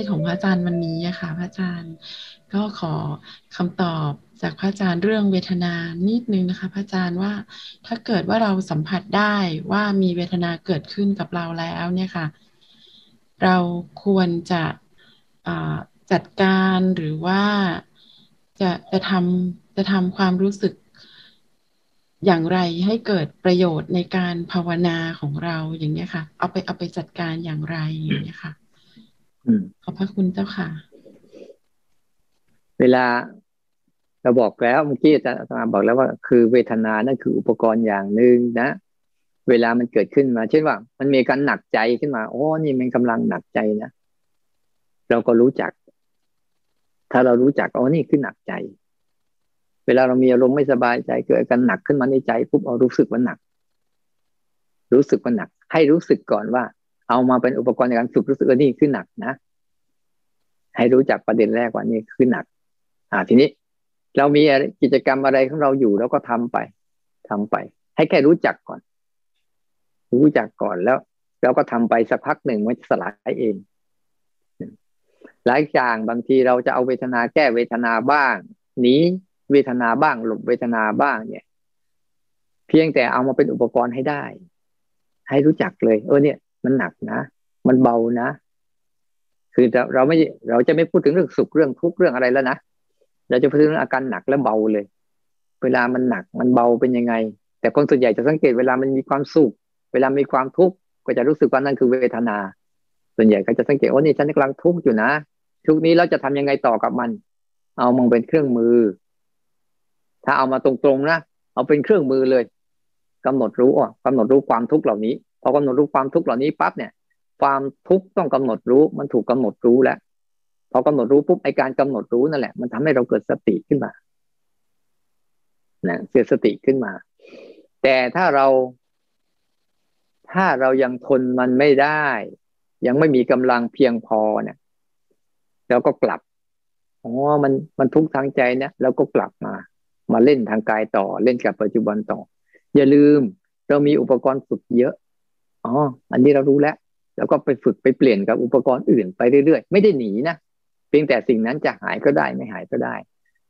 ทศของพระอาจารย์วันนี้อะค่ะพระอาจารย์ ก็ขอคำตอบจากพระอาจารย์เรื่องเวทนานิดนึงนะคะ พระอาจารย์ว่าถ้าเกิดว่าเราสัมผัสได้ว่ามีเวทนาเกิดขึ้นกับเราแล้วเนี่ยค่ะ เราควรจะจัดการหรือว่าจะจะทำจะทำความรู้สึกอย่างไรให้เกิดประโยชน์ในการภาวนาของเราอย่างนี้ค่ะ เอาไปเอาไปจัดการอย่างไรอย่างนี้ค่ะ ขอบพระคุณเจ้าค่ะ เวลาเราบอกแล้วเมื่อกี้อาจารย์บอกแล้วว่า คือเวทนานั่นคืออุปกรณ์อย่างหนึ่งนะ เวลามันเกิดขึ้นมาเช่นว่า มันมีการหนักใจขึ้นมาโอ้นี่มันกำลังหนักใจนะเราก็รู้จัก ถ้าเรารู้จักอ๋อนี่คือหนักใจ เวลาเรามีอารมณ์ไม่สบายใจเกิดการหนักขึ้นมาในใจปุ๊บเอารู้สึกว่าหนัก รู้สึกว่าหนัก ให้รู้สึกก่อนว่า เอามาเป็นอุปกรณ์ในการฝึกรู้สึกว่านี่คือหนักนะ ให้รู้จักประเด็นแรกว่านี่คือหนัก อ่าทีนี้ เรามีกิจกรรมอะไรของเราอยู่แล้วก็ทำไปทำไป ให้แค่รู้จักก่อน รู้จักก่อนแล้วเราก็ทำไปสักพักหนึ่งมันจะสลายเอง หลายอย่างบางทีเราจะเอาเวทนาแก้เวทนาบ้างหนีเวทนาบ้างหลบเวทนาบ้างเนี่ย เพียงแต่เอามาเป็นอุปกรณ์ให้ได้ ให้รู้จักเลย เออเนี่ย มันหนักนะ มันเบานะ คือเราไม่เราจะไม่พูดถึงเรื่องสุขเรื่องทุกข์เรื่องอะไรแล้วนะเราจะพูดถึงอาการหนักและเบาเลย เวลามันหนักมันเบาเป็นยังไง แต่คนส่วนใหญ่จะสังเกตเวลามันมีความสุข เวลามีความทุกข์ก็จะรู้สึกว่านั่นคือเวทนา ส่วนใหญ่ก็จะสังเกตว่านี่ฉันกำลังทุกข์อยู่นะทุกนี้เราจะทำยังไงต่อกับมัน เอามองเป็นเครื่องมือ ถ้าเอามาตรงๆนะเอาเป็นเครื่องมือเลยกำหนดรู้อะกำหนดรู้ความทุกข์เหล่านี้ พอกำหนดรู้ความทุกข์เหล่านี้ปั๊บเนี่ย ความทุกข์ต้องกำหนดรู้มันถูกกาหนดรู้แล้วพอกำหนดรู้ปุ๊บไอการกำหนดรู้นั่นแหละ มันทำให้เราเกิดสติขึ้นมานะเกิดสติขึ้นมา แต่ถ้าเรา ถ้าเรายังทนมันไม่ได้ ยังไม่มีกำลังเพียงพอเนี่ยเราก็กลับอ๋อมันมันทุกข์ทางใจเนี่ยเราก็กลับมา มาเล่นทางกายต่อ เล่นกับปัจจุบันต่อ อย่าลืม เรามีอุปกรณ์ฝึกเยอะ อ๋ออันนี้เรารู้แล้ว แล้วก็ไปฝึกไปเปลี่ยนกับอุปกรณ์อื่นไปเรื่อยๆ ไม่ได้หนีนะเพียงแต่สิ่งนั้นจะหายก็ได้ไม่หายก็ได้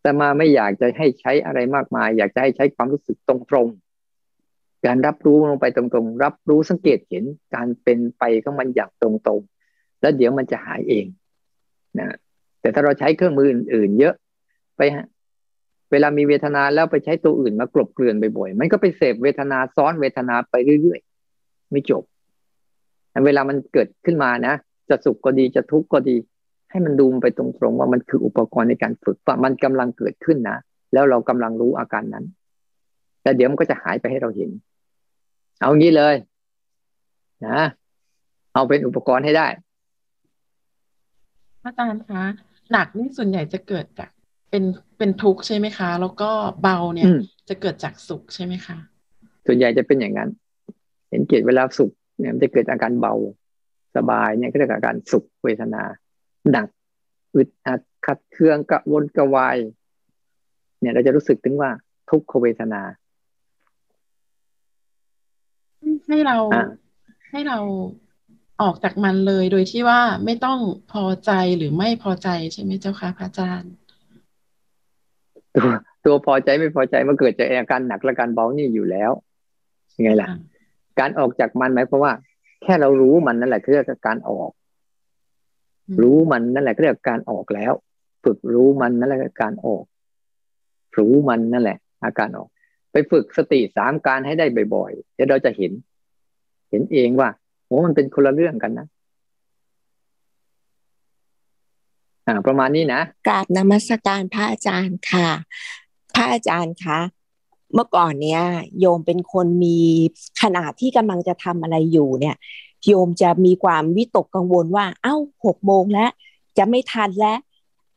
แต่มาไม่อยากจะให้ใช้อะไรมากมาย อยากจะให้ใช้ความรู้สึกตรงๆการรับรู้ลงไปตรงๆ รับรู้สังเกตเห็นการเป็นไปของมันอย่างตรงๆ แล้วเดี๋ยวมันจะหายเองนะแต่ถ้าเราใช้เครื่องมืออื่น ๆ เยอะไปเวลามีเวทนาแล้วไปใช้ตัวอื่นมากลบเกลื่อนบ่อยๆ มันก็ไปเสพเวทนาซ้อนเวทนาไปเรื่อยๆ ไม่จบเวลามันเกิดขึ้นมานะจะสุขก็ดีจะทุกข์ก็ดี ให้มันดูไปตรงๆว่ามันคืออุปกรณ์ในการฝึกว่ามันกำลังเกิดขึ้นนะแล้วเรากำลังรู้อาการนั้นแล้วเดี๋ยวมันก็จะหายไปให้เราเห็น เอางี้เลย นะ เอาเป็นอุปกรณ์ให้ได้อาจารย์คะหนักนี่ส่วนใหญ่จะเกิดจากเป็นเป็นทุกข์ใช่ไหมคะ แล้วก็เบาเนี่ย จะเกิดจากสุขใช่ไหมคะ ส่วนใหญ่จะเป็นอย่างนั้น เห็นเกิดเวลาสุขเนี่ยมันจะเกิดอาการเบาสบายเนี่ยก็จะเกิดอาการสุขเวทนาหนักอึดอัดขัดเคืองกระวนกระวายเนี่ยเราจะรู้สึกถึงว่าทุกขเวทนา ให้เราให้เราออกจากมันเลยโดยที่ว่าไม่ต้องพอใจหรือไม่พอใจใช่ไหมเจ้าค่ะพระอาจารย์ ตัวตัวพอใจไม่พอใจมันเกิดจากอาการหนักและการเบานี่อยู่แล้วยังไงล่ะ การออกจากมันหมายความว่า แค่เรารู้มันนั่นแหละคือการออก รู้มันนั่นแหละก็เรียกการออกแล้ว ฝึกรู้มันนั่นแหละการออกรู้มันนั่นแหละ อาการออก ไปฝึกสติสามการให้ได้บ่อยๆเดี๋ยวเราจะเห็น เห็นเองว่าโอ้มันเป็นคนละเรื่องกันนะ่าประมาณนี้นะกราบนมัสการพระอาจารย์ค่ะ พระอาจารย์คะ เมื่อก่อนเนี้ย โยมเป็นคนมีขนาดที่กำลังจะทำอะไรอยู่เนี่ย โยมจะมีความวิตกกังวลว่า เอ้าหกโมงแล้ว จะไม่ทันแล้ว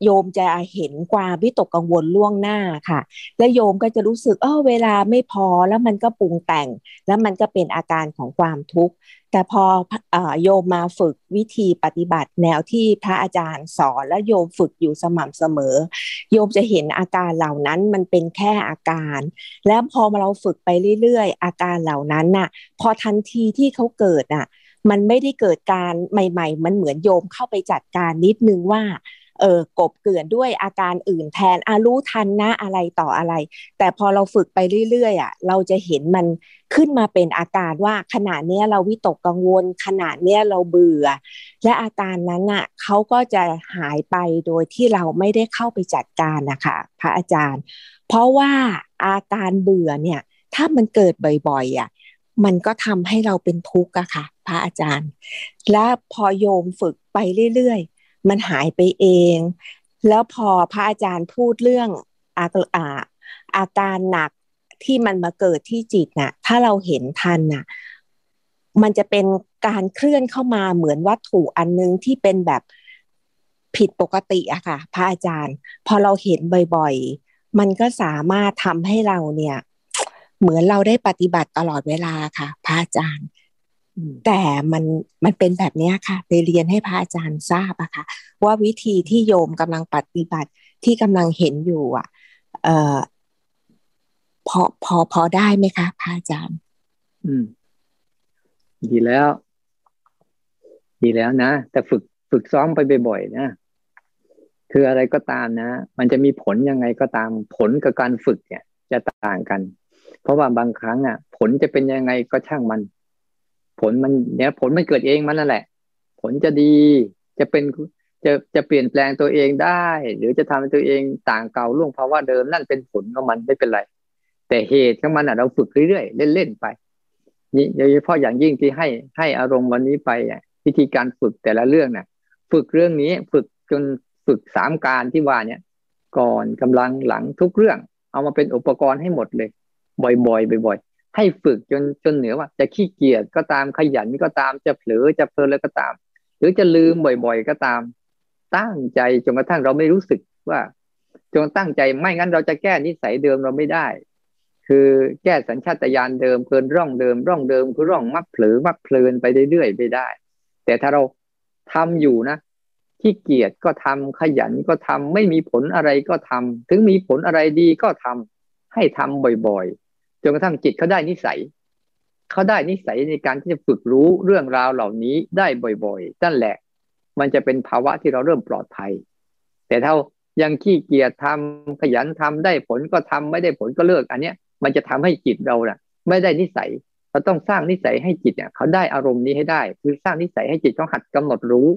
โยมจะเห็นความวิตกกังวลล่วงหน้าค่ะ และโยมก็จะรู้สึกเออเวลาไม่พอแล้วมันก็ปรุงแต่ง แล้วมันก็เป็นอาการของความทุกข์แต่พอโยมมาฝึกวิธีปฏิบัติแนวที่พระอาจารย์สอนและโยมฝึกอยู่สม่ำเสมอ โยมจะเห็นอาการเหล่านั้นมันเป็นแค่อาการ แล้วพอมาเราฝึกไปเรื่อยๆ อาการเหล่านั้นน่ะ พอทันทีที่เขาเกิดน่ะ มันไม่ได้เกิดการใหม่ ๆ มันเหมือนโยมเข้าไปจัดการนิดนึงว่า เออกบเกลื่อนด้วยอาการอื่นแทนอารู้ทันนะอะไรต่ออะไร แต่พอเราฝึกไปเรื่อยๆอะเราจะเห็นมันขึ้นมาเป็นอาการว่าขณะเนี้ยเราวิตกกังวล ขณะเนี้ยเราเบื่อ และอาการนั้นอะเขาก็จะหายไปโดยที่เราไม่ได้เข้าไปจัดการนะคะพระอาจารย์ เพราะว่าอาการเบื่อเนี่ย ถ้ามันเกิดบ่อยๆอะมันก็ทำให้เราเป็นทุกข์อะค่ะ พระอาจารย์ และพอโยมฝึกไปเรื่อย มันหายไปเอง แล้วพอพระอาจารย์พูดเรื่องอาอาอาการหนักที่มันมาเกิดที่จิตน่ะ ถ้าเราเห็นทันน่ะ มันจะเป็นการเคลื่อนเข้ามาเหมือนวัตถุอันนึงที่เป็นแบบผิดปกติอะค่ะ พระอาจารย์ พอเราเห็นบ่อยๆ มันก็สามารถทำให้เราเนี่ย เหมือนเราได้ปฏิบัติตลอดเวลาค่ะ พระอาจารย์ แต่มันมันเป็นแบบนี้ค่ะไปเรียนให้พระอาจารย์ทราบอะค่ะ ว่าวิธีที่โยมกำลังปฏิบัติที่กำลังเห็นอยู่อะเอ่อพอพอพอได้ไหมคะพระอาจารย์ อืม ดีแล้ว ดีแล้วนะ แต่ฝึกฝึกซ้อมไปบ่อยๆนะคืออะไรก็ตามนะ มันจะมีผลยังไงก็ตามผลกับการฝึกเนี่ย จะต่างกัน เพราะว่าบางครั้งอะ ผลจะเป็นยังไงก็ช่างมัน ผลมันเนี่ยผลมันเกิดเองมันนั่นแหละ ผลจะดีจะเป็นจะจะเปลี่ยนแปลงตัวเองได้ หรือจะทำให้ตัวเองต่างเก่าล่วงภาวะเดิมนั่นเป็นผลของมันไม่เป็นไร แต่เหตุของมันอะเราฝึกเรื่อยๆเล่นๆไปนี่โดยเฉพาะอย่างยิ่งที่ให้ให้อารมณ์วันนี้ไปอะวิธีการฝึกแต่ละเรื่องน่ะฝึกเรื่องนี้ฝึกจนฝึกสามการที่ว่าเนี่ย ก่อนกำลังหลังทุกเรื่อง เอามาเป็นอุปกรณ์ให้หมดเลย บ่อยๆบ่อย ให้ฝึกจนจนเหนือว่า จะขี้เกียจก็ตามขยันก็ตามจะเผลอจะเพลินแล้วก็ตาม หรือจะลืมบ่อย ๆ ก็ตาม ตั้งใจจนกระทั่งเราไม่รู้สึกว่า จงตั้งใจไม่งั้นเราจะแก้นิสัยเดิมเราไม่ได้ คือแก้สัญชาตญาณเดิมเพลินร่องเดิม ร่องเดิมคือร่องมักเผลอมักเพลินไปเรื่อยๆไม่ได้ แต่ถ้าเราทำอยู่นะขี้เกียจก็ทำขยันก็ทำไม่มีผลอะไรก็ทำถึงมีผลอะไรดีก็ทำให้ทำบ่อย จนกระทั่งจิตเขาได้นิสัยเขาได้นิสัยในการที่จะฝึกรู้เรื่องราวเหล่านี้ได้บ่อยๆนั่นแหละ มันจะเป็นภาวะที่เราเริ่มปลอดภัย แต่ถ้ายังขี้เกียจทำขยันทำได้ผลก็ทำไม่ได้ผลก็เลิก อันเนี้ย มันจะทำให้จิตเราน่ะ ไม่ได้นิสัยเราต้องสร้างนิสัยให้จิตเนี่ยเขาได้อารมณ์นี้ให้ได้ คือสร้างนิสัยให้จิตเขาหัดกำหนดรู้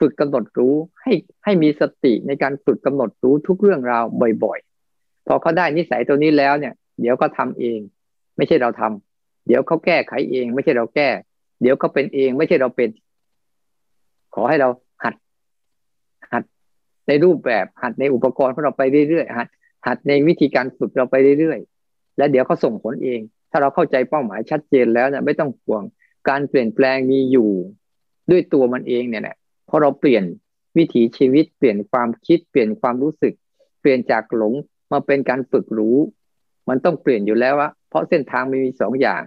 ฝึกกำหนดรู้ให้ให้มีสติในการฝึกกำหนดรู้ทุกเรื่องราวบ่อย ๆ พอเขาได้นิสัยตัวนี้แล้วเนี่ย เดี๋ยวก็ทำเอง ไม่ใช่เราทำเดี๋ยวเขาแก้ไขเอง ไม่ใช่เราแก้ เดี๋ยวเขาเป็นเอง ไม่ใช่เราเป็น ขอให้เราหัด หัดในรูปแบบ หัดในอุปกรณ์ของเราไปเรื่อยๆหัด หัดในวิธีการฝึกเราไปเรื่อยๆแล้วเดี๋ยวเขาส่งผลเอง ถ้าเราเข้าใจเป้าหมายชัดเจนแล้วเนี่ยไม่ต้องห่วง การเปลี่ยนแปลงมีอยู่ ด้วยตัวมันเองเนี่ยแหละเพราะเราเปลี่ยนวิถีชีวิตเปลี่ยนความคิดเปลี่ยนความรู้สึก เปลี่ยนจากหลงมาเป็นการฝึกรู้ มันต้องเปลี่ยนอยู่แล้ววะเพราะเส้นทางมันมีสองอย่าง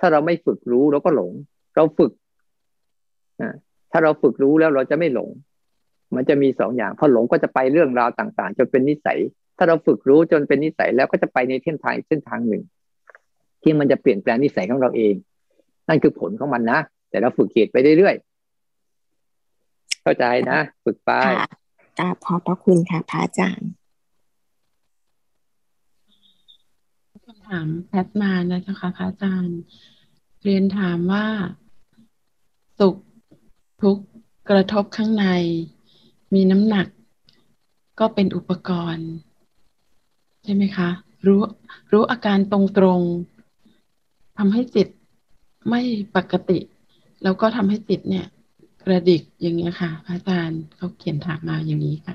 ถ้าเราไม่ฝึกรู้เราก็หลง เราฝึกถ้าเราฝึกรู้แล้วเราจะไม่หลง มันจะมีสองอย่างพอหลงก็จะไปเรื่องราวต่าง ๆ จนเป็นนิสัย ถ้าเราฝึกรู้จนเป็นนิสัยแล้วก็จะไปในเส้นทางเส้นทางหนึ่ง ที่มันจะเปลี่ยนแปลงนิสัยของเราเอง นั่นคือผลของมันนะแต่เราฝึกเหตุไปเรื่อยๆเข้าใจนะ ฝึกไปกราบขอพระคุณค่ะพระอาจารย์ ถามแพทมานะคะพระอาจารย์เรียนถามว่าสุขทุกข์กระทบข้างใน มีน้ำหนัก ก็เป็นอุปกรณ์ ใช่ไหมคะ รู้รู้อาการตรงๆทำให้จิตไม่ปกติ แล้วก็ทำให้จิตเนี่ยกระดิกอย่างเงี้ยค่ะ พระอาจารย์เขาเขียนถามมาอย่างนี้ค่ะ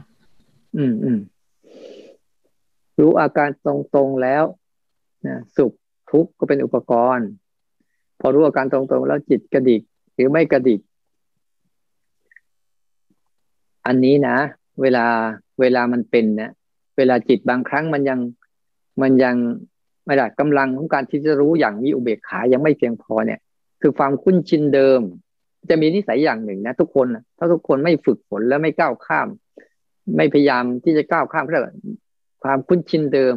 อืมอืมรู้อาการตรงๆแล้ว นะสุขทุกข์ก็เป็นอุปกรณ์ พอรู้อาการตรงๆ แล้วจิตกระดิก หรือไม่กระดิก อันนี้นะ เวลาเวลามันเป็นนะเวลาจิตบางครั้งมันยังมันยังไม่ได้กำลังของการที่จะรู้อย่างมีอุเบกขายังไม่เพียงพอเนี่ย คือความคุ้นชินเดิม จะมีนิสัยอย่างหนึ่งนะทุกคนถ้าทุกคนไม่ฝึกฝนแล้วไม่ก้าวข้าม ไม่พยายามที่จะก้าวข้ามเรื่องความคุ้นชินเดิม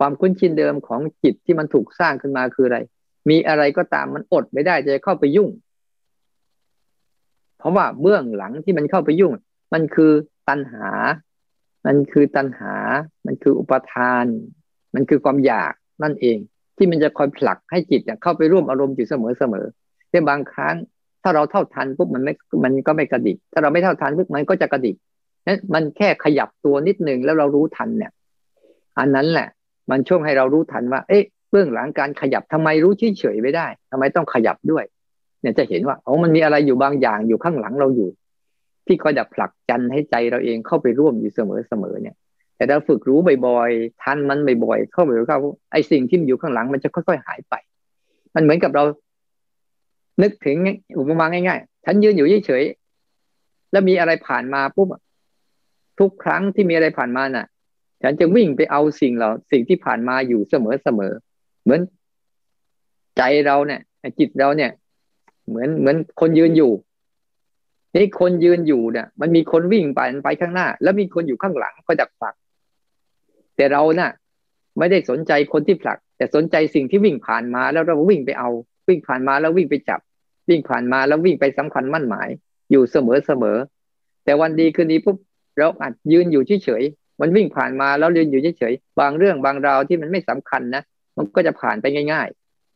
ความคุ้นชินเดิมของจิตที่มันถูกสร้างขึ้นมาคืออะไร มีอะไรก็ตามมันอดไม่ได้จะเข้าไปยุ่ง เพราะว่าเบื้องหลังที่มันเข้าไปยุ่ง มันคือตัณหา มันคือตัณหา มันคืออุปทาน มันคือความอยากนั่นเอง ที่มันจะคอยผลักให้จิตเข้าไปร่วมอารมณ์อยู่เสมอเสมอแต่บางครั้งถ้าเราเท่าทันปุ๊บมันไม่ มันก็ไม่กระดิก ถ้าเราไม่เท่าทันปุ๊บมันก็จะกระดิกนั้นมันแค่ขยับตัวนิดนึงแล้วเรารู้ทันเนี่ย อันนั้นแหละ มันช่วงให้เรารู้ทันว่า เอ๊ะเบื้องหลังการขยับทำไมรู้เฉยๆไม่ได้ทำไมต้องขยับด้วย เนี่ยจะเห็นว่าโอ้มันมีอะไรอยู่บางอย่างอยู่ข้างหลังเราอยู่ ที่คอยดับผลักจันให้ใจเราเองเข้าไปร่วมอยู่เสมอๆเนี่ย แต่ถ้าฝึกรู้บ่อยๆทันมันบ่อยๆเข้าไปเข้าไอ้สิ่งที่อยู่ข้างหลังมันจะค่อยๆหายไป มันเหมือนกับเรา นึกถึงอุปมาง่ายๆฉันยืนอยู่เฉยๆแล้วมีอะไรผ่านมาปุ๊บทุกครั้งที่มีอะไรผ่านมาน่ะ ฉันจะวิ่งไปเอาสิ่งเราสิ่งที่ผ่านมาอยู่เสมอเสมอ เหมือนใจเราเนี่ยจิตเราเนี่ย เหมือนเหมือนคนยืนอยู่นี่คนยืนอยู่เนี่ย มันมีคนวิ่งไปไปข้างหน้า แล้วมีคนอยู่ข้างหลังคอยดักผลัก แต่เราน่ะ ไม่ได้สนใจคนที่ผลัก แต่สนใจสิ่งที่วิ่งผ่านมาแล้วเราวิ่งไปเอา วิ่งผ่านมาแล้ววิ่งไปจับ วิ่งผ่านมาแล้ววิ่งไปสำคัญมั่นหมาย อยู่เสมอเสมอ แต่วันดีคืนดีปุ๊บเราอาจยืนอยู่เฉย มันวิ่งผ่านมาแล้วยืนอยู่เฉยๆบางเรื่องบางราวที่มันไม่สำคัญนะมันก็จะผ่านไปง่าย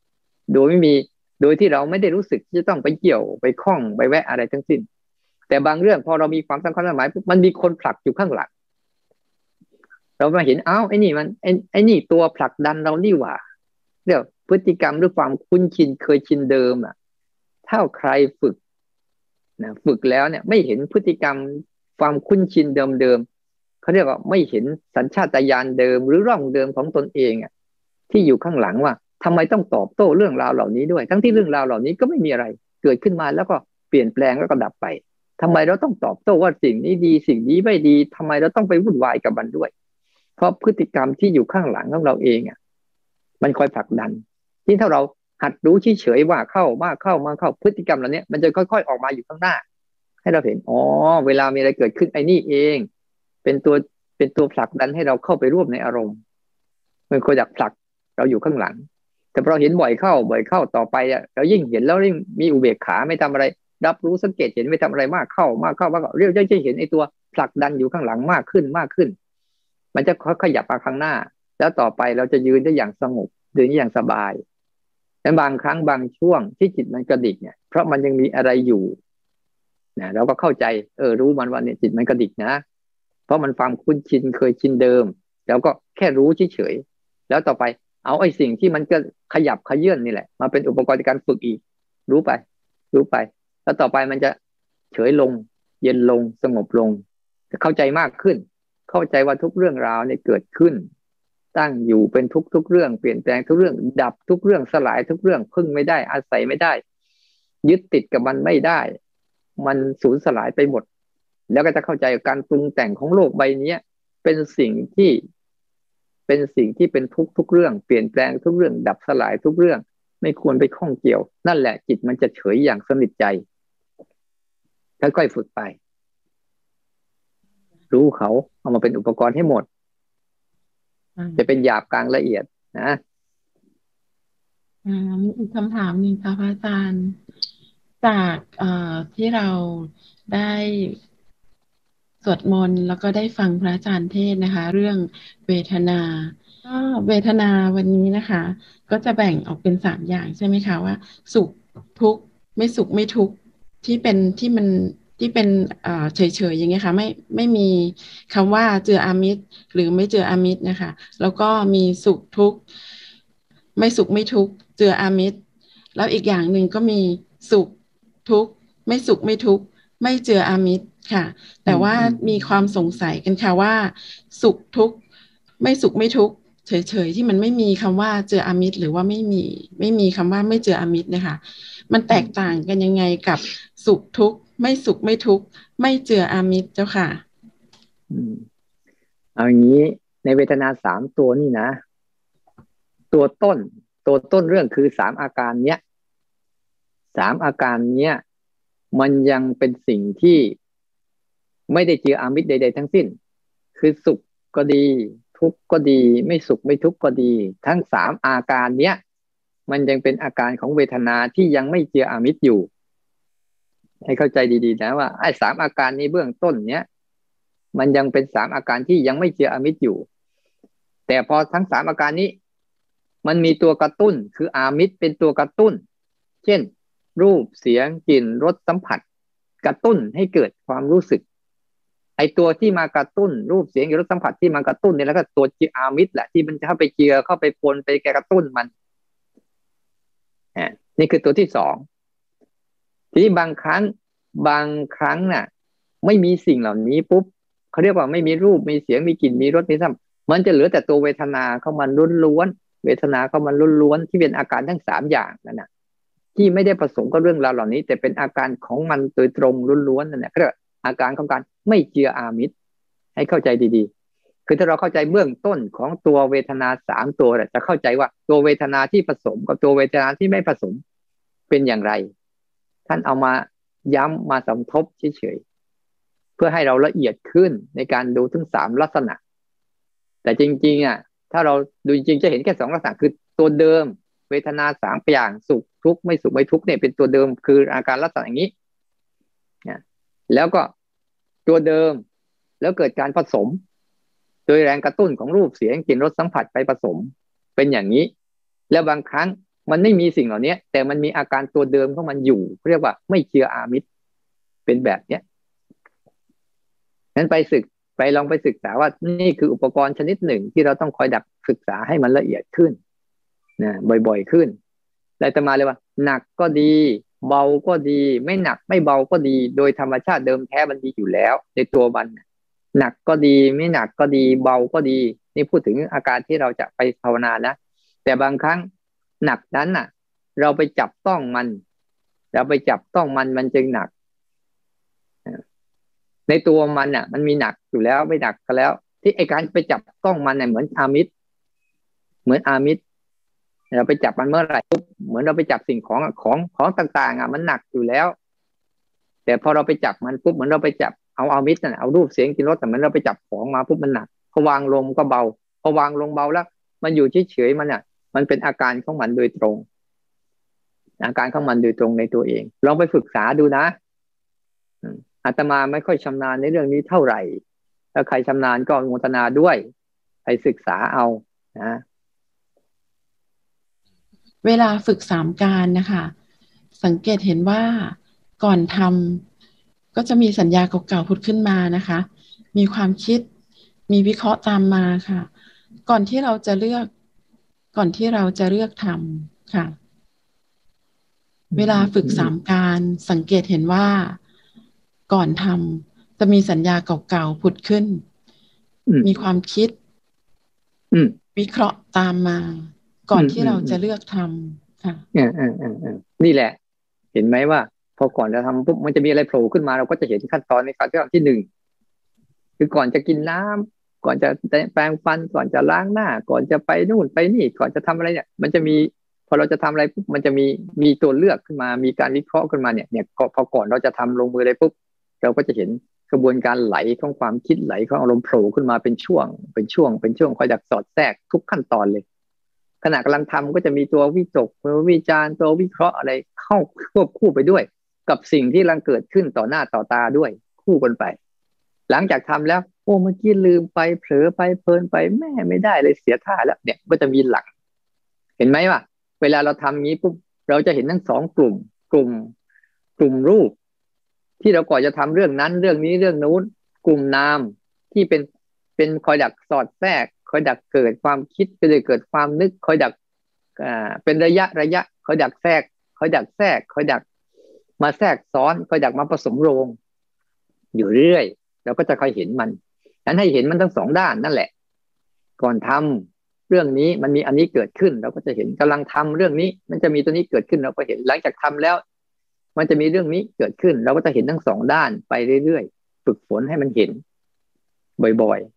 ๆ โดยไม่มีโดยที่เราไม่ได้รู้สึกที่จะต้องไปเกี่ยวไปคล้องไปแวะอะไรทั้งสิ้น แต่บางเรื่องพอเรามีความสำคัญหมายมันมีคนผลักอยู่ข้างหลังเรามาเห็นอ้าวไอ้นี่มันไอ้ไอ้นี่ตัวผลักดันเรานี่หว่าเรียกพฤติกรรมหรือความคุ้นชินเคยชินเดิมอะถ้าใครฝึกนะฝึกแล้วเนี่ย ไม่เห็นพฤติกรรมความคุ้นชินเดิมๆ เขาเรียกว่าไม่เห็นสัญชาตญาณเดิมหรือร่องเดิมของตนเองอะที่อยู่ข้างหลังว่าทำไมต้องตอบโต้เรื่องราวเหล่านี้ด้วย ทั้งที่เรื่องราวเหล่านี้ก็ไม่มีอะไร เกิดขึ้นมาแล้วก็เปลี่ยนแปลงแล้วก็ดับไปทำไมเราต้องตอบโต้ว่าสิ่งนี้ดี สิ่งนี้ไม่ดีทำไมเราต้องไปวุ่นวายกับมันด้วย เพราะพฤติกรรมที่อยู่ข้างหลังของเราเองอะมันคอยผลักดันที่ถ้าเราหัดรู้เฉยๆว่าเข้ามาเข้ามาเข้าพฤติกรรมเหล่านี้มันจะค่อย ๆ ออกมาอยู่ข้างหน้า ให้เราเห็นอ๋อเวลามีอะไรเกิดขึ้นไอ้นี่เอง เป็นตัวเป็นตัวผลักดันให้เราเข้าไปร่วมในอารมณ์มันคอยดักผลักเราอยู่ข้างหลัง แต่พอเราเห็นบ่อยเข้าบ่อยเข้าต่อไปอะเรายิ่งเห็นแล้วยิ่งมีอุเบกขาไม่ทำอะไร รับรู้สังเกตเห็นไม่ทำอะไรมากเข้ามากเข้ามากเรียกจะเห็นไอ้ตัวผลักดันอยู่ข้างหลังมากขึ้นมากขึ้น มันจะค่อยขยับมาข้างหน้า แล้วต่อไปเราจะยืนได้อย่างสงบเดินได้อย่างสบายแต่บางครั้งบางช่วงที่จิตมันกระดิกเนี่ย เพราะมันยังมีอะไรอยู่นะเราก็เข้าใจเออรู้มันว่าเนี่ยจิตมันกระดิกนะ เพราะมันความคุ้นชินเคยชินเดิม แล้วก็แค่รู้เฉยๆแล้วต่อไปเอาไอ้สิ่งที่มันก็ขยับขยื่นนี่แหละ มาเป็นอุปกรณ์ในการฝึกอีก รู้ไป รู้ไป แล้วต่อไปมันจะเฉยลง เย็นลงสงบลง เข้าใจมากขึ้น เข้าใจว่าทุกเรื่องราวเนี่ยเกิดขึ้น ตั้งอยู่เป็นทุกทุกเรื่องเปลี่ยนแปลงทุกเรื่องดับทุกเรื่องสลายทุกเรื่องพึ่งไม่ได้อาศัยไม่ได้ ยึดติดกับมันไม่ได้ มันสูญสลายไปหมด แล้วก็จะเข้าใจการปรุงแต่งของโลกใบนี้เป็นสิ่งที่เป็นสิ่งที่เป็นทุกทุกเรื่องเปลี่ยนแปลงทุกเรื่องดับสลายทุกเรื่อง ไม่ควรไปข้องเกี่ยว นั่นแหละจิตมันจะเฉยอย่างสนิทใจค่อยๆฝึกไป รู้เขาเอามาเป็นอุปกรณ์ให้หมด จะเป็นหยาบกลางละเอียดนะอ่ามีอีกคำถามหนึ่งค่ะพระอาจารย์ จากที่เราได้ สวดมนต์แล้วก็ได้ฟังพระอาจารย์เทศนะคะ เรื่องเวทนาก็เวทนาวันนี้นะคะ ก็จะแบ่งออกเป็นสามอย่างใช่ไหมคะว่า สุขทุกข์ไม่สุขไม่ทุกข์ที่เป็นที่มันที่เป็นเฉยๆอย่างเงี้ยค่ะไม่ไม่มีคำว่าเจืออามิตร หรือไม่เจืออามิตรนะคะ แล้วก็มีสุขทุกข์ไม่สุขไม่ทุกข์เจืออามิตร แล้วอีกอย่างหนึ่งก็มีสุขทุกข์ไม่สุขไม่ทุกข์ไม่เจืออามิตร ค่ะ แต่ว่ามีความสงสัยกันค่ะว่า สุขทุกข์ไม่สุขไม่ทุกข์เฉยๆที่มันไม่มีคำว่าเจออามิตร หรือว่าไม่มีไม่มีคำว่าไม่เจออามิตรนะคะมันแตกต่างกันยังไงกับสุขทุกข์ไม่สุขไม่ทุกข์ไม่เจออามิตรเจ้าค่ะเอาอย่างนี้ในเวทนาสามตัวนี่นะ ตัวต้น ตัวต้นเรื่องคือสามอาการเนี้ยสามอาการเนี้ยมันยังเป็นสิ่งที่ ไม่ได้เจออามิตรใด ๆ ทั้งสิ้น คือสุขก็ดี ทุกข์ก็ดี ไม่สุขไม่ทุกข์ก็ดี ทั้งสามอาการเนี้ยมันยังเป็นอาการของเวทนาที่ยังไม่เจออามิตรอยู่ ให้เข้าใจดีๆนะว่าไอ้สามอาการนี้เบื้องต้นเนี้ยมันยังเป็นสามอาการที่ยังไม่เจออมิตรอยู่ แต่พอทั้งสามอาการนี้ มันมีตัวกระตุ้นคืออามิตรเป็นตัวกระตุ้น เช่น รูปเสียงกลิ่นรสสัมผัส กระตุ้นให้เกิดความรู้สึก ไอตัวที่มากระตุ้นรูปเสียงกลิ่นรสสัมผัสที่มากระตุ้นเนี่ยแล้วก็ตัวจีอามิตรแหละที่มันจะเข้าไปเจือเข้าไปปนไปแกกระตุ้นมันนี่คือตัวที่สองทีนี้บางครั้งบางครั้งน่ะ ไม่มีสิ่งเหล่านี้ปุ๊บเขาเรียกว่าไม่มีรูปมีเสียงมีกลิ่นมีรสมีสัมมันจะเหลือแต่ตัวเวทนาเข้ามันล้วนเวทนาเข้ามันล้วนที่เป็นอาการทั้งสามอย่างนั่นนะที่ไม่ได้ผสมกับเรื่องราวเหล่านี้ แต่เป็นอาการของมันโดยตรงล้วนๆนั่นแหละเรียกอาการของการ ไม่เจืออามิตร ให้เข้าใจดีๆ คือถ้าเราเข้าใจเบื้องต้นของตัวเวทนาสามตัวจะเข้าใจว่าตัวเวทนาที่ผสมกับตัวเวทนาที่ไม่ผสมเป็นอย่างไร ท่านเอามาย้ำมาสมทบเฉยๆเพื่อให้เราละเอียดขึ้นในการดูทั้งสามลักษณะ แต่จริงๆอะถ้าเราดูจริงจะเห็นแค่สองลักษณะคือตัวเดิม เวทนาสามอย่างสุขทุกข์ไม่สุขไม่ทุกข์เนี่ยเป็นตัวเดิมคืออาการลักษณะอย่างนี้นะแล้วก็ ตัวเดิม แล้วเกิดการผสม โดยแรงกระตุ้นของรูปเสียงกลิ่นรสสัมผัสไปผสม เป็นอย่างนี้ แล้วบางครั้งมันไม่มีสิ่งเหล่านี้แต่มันมีอาการตัวเดิมของมันอยู่ เรียกว่าไม่เชื่ออามิตรเป็นแบบเนี้ยนั้นไปศึกไปลองไปศึกษาว่านี่คืออุปกรณ์ชนิดหนึ่งที่เราต้องคอยดักศึกษาให้มันละเอียดขึ้นนะบ่อยๆขึ้นเลยตมาเลยว่า หนักก็ดี เบาก็ดี ไม่หนักไม่เบาก็ดี โดยธรรมชาติเดิมแท้มันดีอยู่แล้ว ในตัวมัน หนักก็ดี ไม่หนักก็ดี เบาก็ดี นี่พูดถึงอาการที่เราจะไปภาวนานะแต่บางครั้งหนักนั้นน่ะ เราไปจับต้องมัน เราไปจับต้องมันมันจึงหนัก ในตัวมันน่ะ มันมีหนักอยู่แล้วไม่หนักก็แล้ว ที่ไอการไปจับต้องมันเนี่ยเหมือนอามิตร เหมือนอามิตร เราไปจับมันเมื่อไหร่ปุ๊บเหมือนเราไปจับสิ่งของของของต่างๆอะมันหนักอยู่แล้ว แต่พอเราไปจับมันปุ๊บเหมือนเราไปจับเอาเอามิตรน่ะเอารูปเสียงกินรสแต่เหมือนเราไปจับของมาปุ๊บมันหนักพอวางลงก็เบาพอวางลงเบาแล้ว มันอยู่เฉยๆมันอะ มันเป็นอาการของมันโดยตรง อาการของมันโดยตรงในตัวเองลองไปฝึกษาดูนะอาตมาไม่ค่อยชำนาญในเรื่องนี้เท่าไหร่ถ้าใครชำนาญก็งทนาด้วย ไปศึกษาเอานะ เวลาฝึกสามการนะคะ สังเกตเห็นว่าก่อนทำก็จะมีสัญญาเก่าๆพุดขึ้นมานะคะ มีความคิดมีวิเคราะห์ตามมาค่ะ ก่อนที่เราจะเลือก ก่อนที่เราจะเลือกทำค่ะ เวลาฝึกสามการสังเกตเห็นว่า ก่อนทำจะมีสัญญาเก่าๆผุดขึ้น มีความคิดวิเคราะห์ตามมา ก่อนที่เราจะเลือกทำค่ะนี่แหละ เห็นไหมว่า พอก่อนจะทำปุ๊บมันจะมีอะไรโผล่ขึ้นมาเราก็จะเห็นขั้นตอนในการที่ทำที่หนึ่งคือก่อนจะกินน้ำก่อนจะแปรงฟันก่อนจะล้างหน้า ก่อนจะไปนู่นไปนี่ก่อนจะทำอะไรเนี่ย มันจะมีพอเราจะทำอะไรปุ๊บมันจะมีมีตัวเลือกขึ้นมา มีการวิเคราะห์ขึ้นมาเนี่ยเนี่ยพอก่อนเราจะทำลงมืออะไรปุ๊บเราก็จะเห็นกระบวนการไหลของความคิดไหลของอารมณ์โผล่ขึ้นมาเป็นช่วง เป็นช่วง เป็นช่วงคอยดักสอดแทรกทุกขั้นตอนเลย ขณะกำลังทำก็จะมีตัววิจกตัววิจารตัววิเคราะห์อะไรเข้าควบคู่ไปด้วย กับสิ่งที่กำลังเกิดขึ้นต่อหน้าต่อตาด้วยคู่กันไป หลังจากทำแล้ว โอ้เมื่อกี้ลืมไปเผลอไปเพลินไปแม่ไม่ได้เลยเสียท่าแล้วเนี่ยก็จะมีหลัก เห็นไหมว่าเวลาเราทำงี้ปุ๊บเราจะเห็นทั้งสองกลุ่ม กลุ่ม กลุ่มรูป ที่เราก่อนจะทำเรื่องนั้นเรื่องนี้เรื่องนู้น กลุ่มนามที่เป็นเป็นคอยดักสอดแทรก คอยดักเกิดความคิดก็เลยเกิดความนึกคอยดักอ่าเป็นระยะระยะคอยดักแทรกคอยดักแทรกคอยดักมาแทรกซ้อนคอยดักมาผสมโรง อยู่เรื่อยเราก็จะคอยเห็นมันนั้นให้เห็นมันทั้งสองด้านนั่นแหละ ก่อนทำเรื่องนี้มันมีอันนี้เกิดขึ้น เราก็จะเห็นกำลังทำเรื่องนี้ มันจะมีตัวนี้เกิดขึ้นเราก็เห็นหลังจากทำแล้ว มันจะมีเรื่องนี้เกิดขึ้น เราก็จะเห็นทั้งสองด้านไปเรื่อยๆฝึกฝนให้มันเห็น บ่อยๆ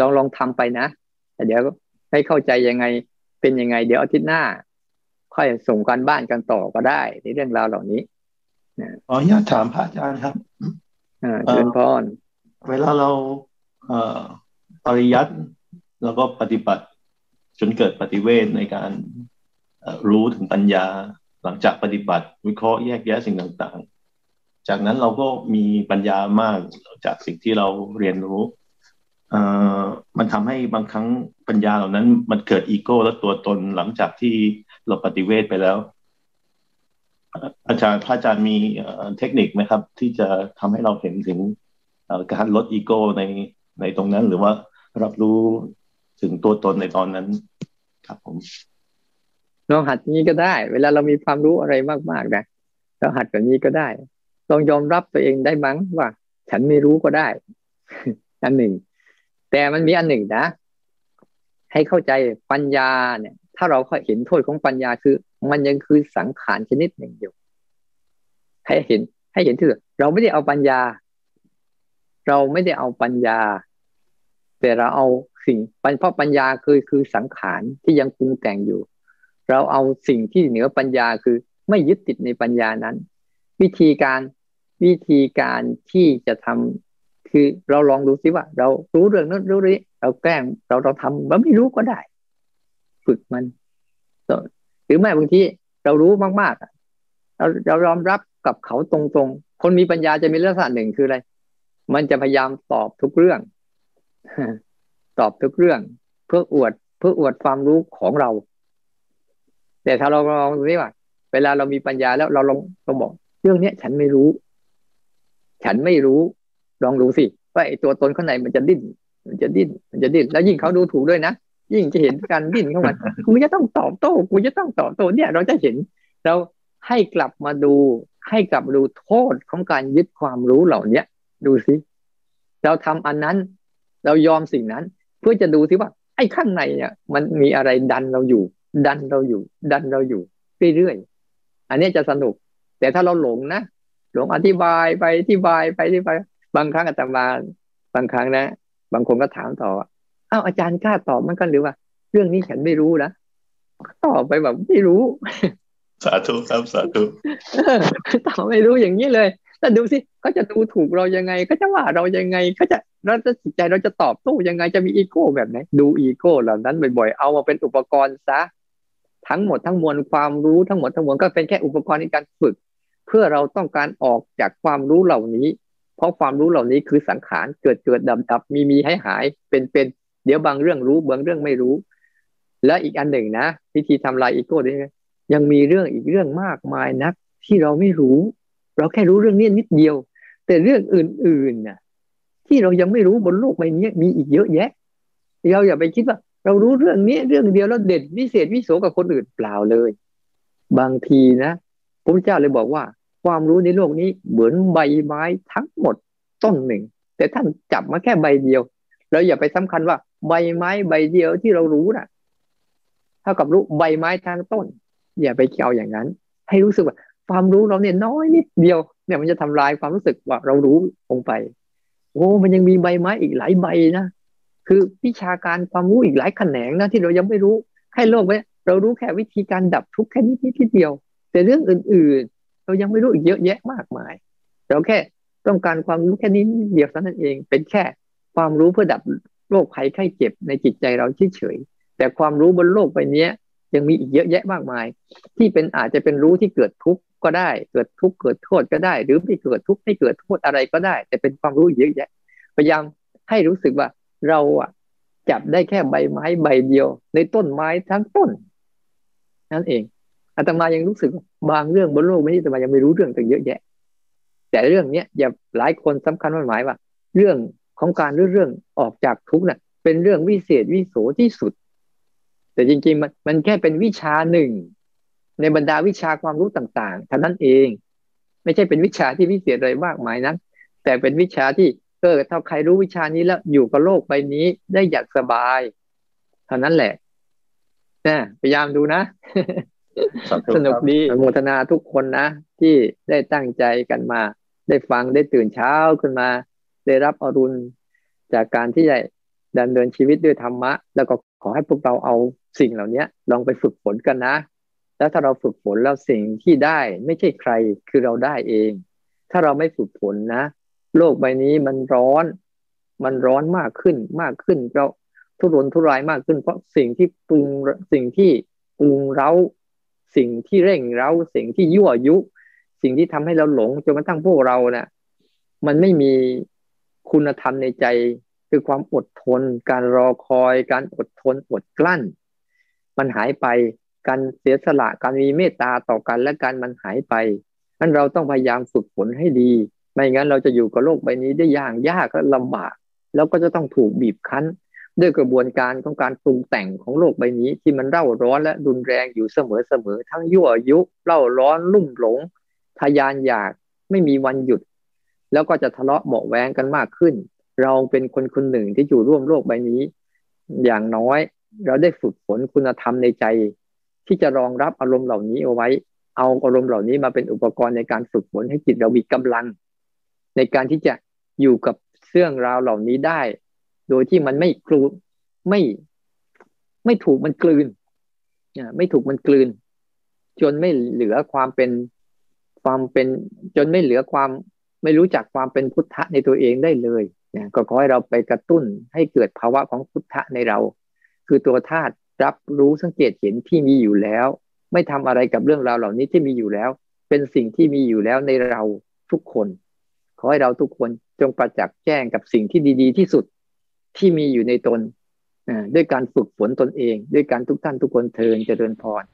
ลองลองทำไปนะแต่เดี๋ยวให้เข้าใจยังไงเป็นยังไง เดี๋ยวอาทิตย์หน้า ค่อยส่งการบ้านกันต่อก็ได้ในเรื่องราวเหล่านี้ขออนุญาตถามพระอาจารย์ครับอ่าเชิญพรเวลาเราเอ่อปริยัติแล้วก็ปฏิบัติ จนเกิดปฏิเวทในการรู้ถึงปัญญา หลังจากปฏิบัติ วิเคราะห์แยกแยะสิ่งต่าง ๆ จากนั้นเราก็มีปัญญามากจากสิ่งที่เราเรียนรู้เอ่อ มันทำให้บางครั้งปัญญาเหล่านั้น มันเกิดอีโก้และตัวตนหลังจากที่เราปฏิเวทไปแล้ว อาจารย์พระอาจารย์มีเทคนิคไหมครับ ที่จะทำให้เราเห็นถึงการลดอีโก้ในในตรงนั้น หรือว่ารับรู้ถึงตัวตนในตอนนั้น ครับผมลองหัดนี้ก็ได้ เวลาเรามีความรู้อะไรมากๆนะเราหัดแบบนี้ก็ได้ลองยอมรับตัวเองได้มั้งว่า ฉันไม่รู้ก็ได้อันหนึ่ง แต่มันมีอันหนึ่งนะ ให้เข้าใจปัญญาเนี่ย ถ้าเราเห็นโทษของปัญญาคือ มันยังคือสังขารชนิดหนึ่งอยู่ ให้เห็น ให้เห็นที่เราไม่ได้เอาปัญญา เราไม่ได้เอาปัญญา แต่เราเอาสิ่งเพราะปัญญาคือคือสังขารที่ยังปรุงแต่งอยู่ เราเอาสิ่งที่เหนือปัญญาคือไม่ยึดติดในปัญญานั้น วิธีการวิธีการที่จะทำ คือเราลองดูซิว่า เรารู้เรื่องนั้นรู้นี้เราแกล้งเราเราทำเราไม่รู้ก็ได้ ฝึกมันหรือไม่บางทีเรารู้มากๆเราเรายอมรับกับเขาตรงๆ คนมีปัญญาจะมีลักษณะหนึ่งคืออะไร มันจะพยายามตอบทุกเรื่อง ตอบทุกเรื่อง เพื่ออวด เพื่ออวดความรู้ของเรา แต่ถ้าเราลองดูว่า เวลาเรามีปัญญาแล้วเราลองเราบอก เรื่องเนี้ย ฉันไม่รู้ ฉันไม่รู้ ลองดูสิว่าไอ้ตัวตนข้างในมันจะดิ้น มันจะดิ้น มันจะดิ้น แล้วยิ่งเขาดูถูกด้วยนะ ยิ่งจะเห็นการดิ้นของมันกูจะต้องตอบโต้ กูจะต้องตอบโต้ เนี่ย เราจะเห็น เราให้กลับมาดู ให้กลับมาดูโทษของการยึดความรู้เหล่าเนี้ย ดูสิ เราทำอันนั้น เรายอมสิ่งนั้น เพื่อจะดูสิว่า ไอ้ข้างในเนี่ย มันมีอะไรดันเราอยู่ ดันเราอยู่ ดันเราอยู่เรื่อยๆ อันนี้จะสนุก แต่ถ้าเราหลงนะ หลงอธิบายไป อธิบายไปที่ไป บางครั้งอาจารย์มาบางครั้งนะ บางคนก็ถามต่ออ้าวอาจารย์กล้าตอบมันกันหรือว่า เรื่องนี้ฉันไม่รู้นะตอบไปแบบไม่รู้ สาธุครับสาธุตอบไม่รู้อย่างนี้เลยแต่ดูสิเขาจะดูถูกเรายังไงเขาจะว่าเรายังไงเขาจะเราจะจิตใจเราจะตอบโต้ยังไงจะมีอีโก้แบบไหนดูอีโก้เหล่านั้นบ่อยๆเอามาเป็นอุปกรณ์ซะทั้งหมดทั้งมวลความรู้ทั้งหมดทั้งมวลก็เป็นแค่อุปกรณ์ในการฝึก เพื่อเราต้องการออกจากความรู้เหล่านี้ เพราะความรู้เหล่านี้คือสังขารเกิดเกิดดับดับมีมีให้หายเป็นเป็นเดี๋ยวบางเรื่องรู้บางเรื่องไม่รู้ และอีกอันหนึ่งนะวิธีทำลายอีโก้ด้ยังมีเรื่องอีกเรื่องมากมายนักที่เราไม่รู้ เราแค่รู้เรื่องนี้นิดเดียว แต่เรื่องอื่นๆน่ะที่เรายังไม่รู้บนโลกใบนี้มีอีกเยอะแยะ เราอย่าไปคิดว่า เรารู้เรื่องนี้เรื่องเดียวแล้วเด่นวิเศษวิโสกับคนอื่นเปล่าเลย บางทีนะพระเจ้าเลยบอกว่า ความรู้ในโลกนี้เหมือนใบไม้ทั้งหมดต้นหนึ่ง แต่ท่านจับมาแค่ใบเดียวเราอย่าไปสำคัญว่า ใบไม้ใบเดียวที่เรารู้นะ่ะเท่ากับรู้ใบไม้ทั้งต้น อย่าไปเกี่ยวอย่างนั้น ให้รู้สึกว่า ความรู้เราเนี่ยน้อยนิดเดียว เนี่ยมันจะทำลายความรู้สึกว่าเรารู้ลงไป โอ้มันยังมีใบไม้อีกหลายใบนะคือวิชาการความรู้อีกหลายแขนงนะที่เรายังไม่รู้ให้โลกไว้เรารู้แค่วิธีการดับทุกข์แค่นี้ทีเดียว แต่เรื่องอื่นๆ เรายังไม่รู้อีกเยอะแยะมากมาย เราแค่ต้องการความรู้แค่นี้เดียวเท่านั้นเอง เป็นแค่ความรู้เพื่อดับโรคภัยไข้เจ็บในจิตใจเราเฉยๆแต่ความรู้บนโลกใบนี้ยังมีอีกเยอะแยะมากมาย ที่เป็นอาจจะเป็นรู้ที่เกิดทุกข์ก็ได้ เกิดทุกข์เกิดโทษก็ได้ หรือไม่เกิดทุกข์ไม่เกิดโทษอะไรก็ได้ แต่เป็นความรู้เยอะแยะพยายามให้รู้สึกว่าเราอะจับได้แค่ใบไม้ใบเดียว ในต้นไม้ทั้งต้นนั่นเอง อาตมายังรู้สึกบางเรื่องบนโลกไม่ใช่อาตมายังไม่รู้เรื่องต่างเยอะแยะ แต่เรื่องเนี้ยอย่าหลายคนสำคัญมันหมายว่า เรื่องของการเรื่องออกจากทุกข์น่ะ เป็นเรื่องวิเศษวิโสที่สุด แต่จริงๆมันมันแค่เป็นวิชาหนึ่ง ในบรรดาวิชาความรู้ต่างๆเท่านั้นเอง ไม่ใช่เป็นวิชาที่วิเศษอะไรมากมายนะแต่เป็นวิชาที่เออถ้าใครรู้วิชานี้แล้วอยู่กับโลกใบนี้ได้อย่างสบาย เท่านั้นแหละนะพยายามดูนะ สนุกดีโมทนาทุกคนนะ ที่ได้ตั้งใจกันมา ได้ฟังได้ตื่นเช้าขึ้นมา ได้รับอรุณ จากการที่ได้ดำเนินชีวิตด้วยธรรมะ แล้วก็ขอให้พวกเราเอาสิ่งเหล่านี้ลองไปฝึกฝนกันนะ แล้วถ้าเราฝึกฝนแล้วสิ่งที่ได้ไม่ใช่ใครคือเราได้เอง ถ้าเราไม่ฝึกฝนนะ โลกใบนี้มันร้อน มันร้อนมากขึ้นมากขึ้นเราทุรนทุรายมากขึ้น เพราะสิ่งที่ปรุงสิ่งที่ปรุงเร้า สิ่งที่เร่งเร้าสิ่งที่ยั่วยุ สิ่งที่ทำให้เราหลงจนกระทั่งพวกเราเนะ่ยมันไม่มีคุณธรรมในใจคือความอดทน การรอคอย การอดทนอดกลั้น มันหายไปการเสียสละการมีเมตตาต่อกันและกันมันหายไปนั้นเราต้องพยายามฝึกฝนให้ดี ไม่งั้นเราจะอยู่กับโลกใบนี้ได้ยากยากและลำบาก แล้วก็จะต้องถูกบีบคั้น ด้วยกระบวนการของการปรุงแต่งของโลกใบนี้ ที่มันเร่าร้อนและรุนแรงอยู่เสมอเสมอทั้งยั่วยุเร่าร้อนลุ่มหลง ทยานอยากไม่มีวันหยุด แล้วก็จะทะเลาะเบาแวงกันมากขึ้น เราเป็นคนคนหนึ่งที่อยู่ร่วมโลกใบนี้ อย่างน้อย เราได้ฝึกฝนคุณธรรมในใจ ที่จะรองรับอารมณ์เหล่านี้เอาไว้ เอาอารมณ์เหล่านี้มาเป็นอุปกรณ์ในการฝึกฝนให้จิตเรามีกำลัง ในการที่จะอยู่กับเรื่องราวเหล่านี้ได้ โดยที่มันไม่กลูไม่ไม่ถูกมันกลืนไม่ถูกมันกลืน จนไม่เหลือความเป็นความเป็น จนไม่เหลือความไม่รู้จักความเป็นพุทธะในตัวเองได้เลยเนี่ยก็ขอให้เราไปกระตุ้นให้เกิดภาวะของพุทธะในเรา คือตัวธาตุรับรู้สังเกตเห็นที่มีอยู่แล้ว ไม่ทำอะไรกับเรื่องราวเหล่านี้ที่มีอยู่แล้ว เป็นสิ่งที่มีอยู่แล้วในเราทุกคน ขอให้เราทุกคนจงประจักษ์แจ้งกับสิ่งที่ดี ๆ ที่สุด ที่มีอยู่ในตนด้วยการฝึกฝนตนเอง ด้วยการทุกท่านทุกคนเทินเจริญพร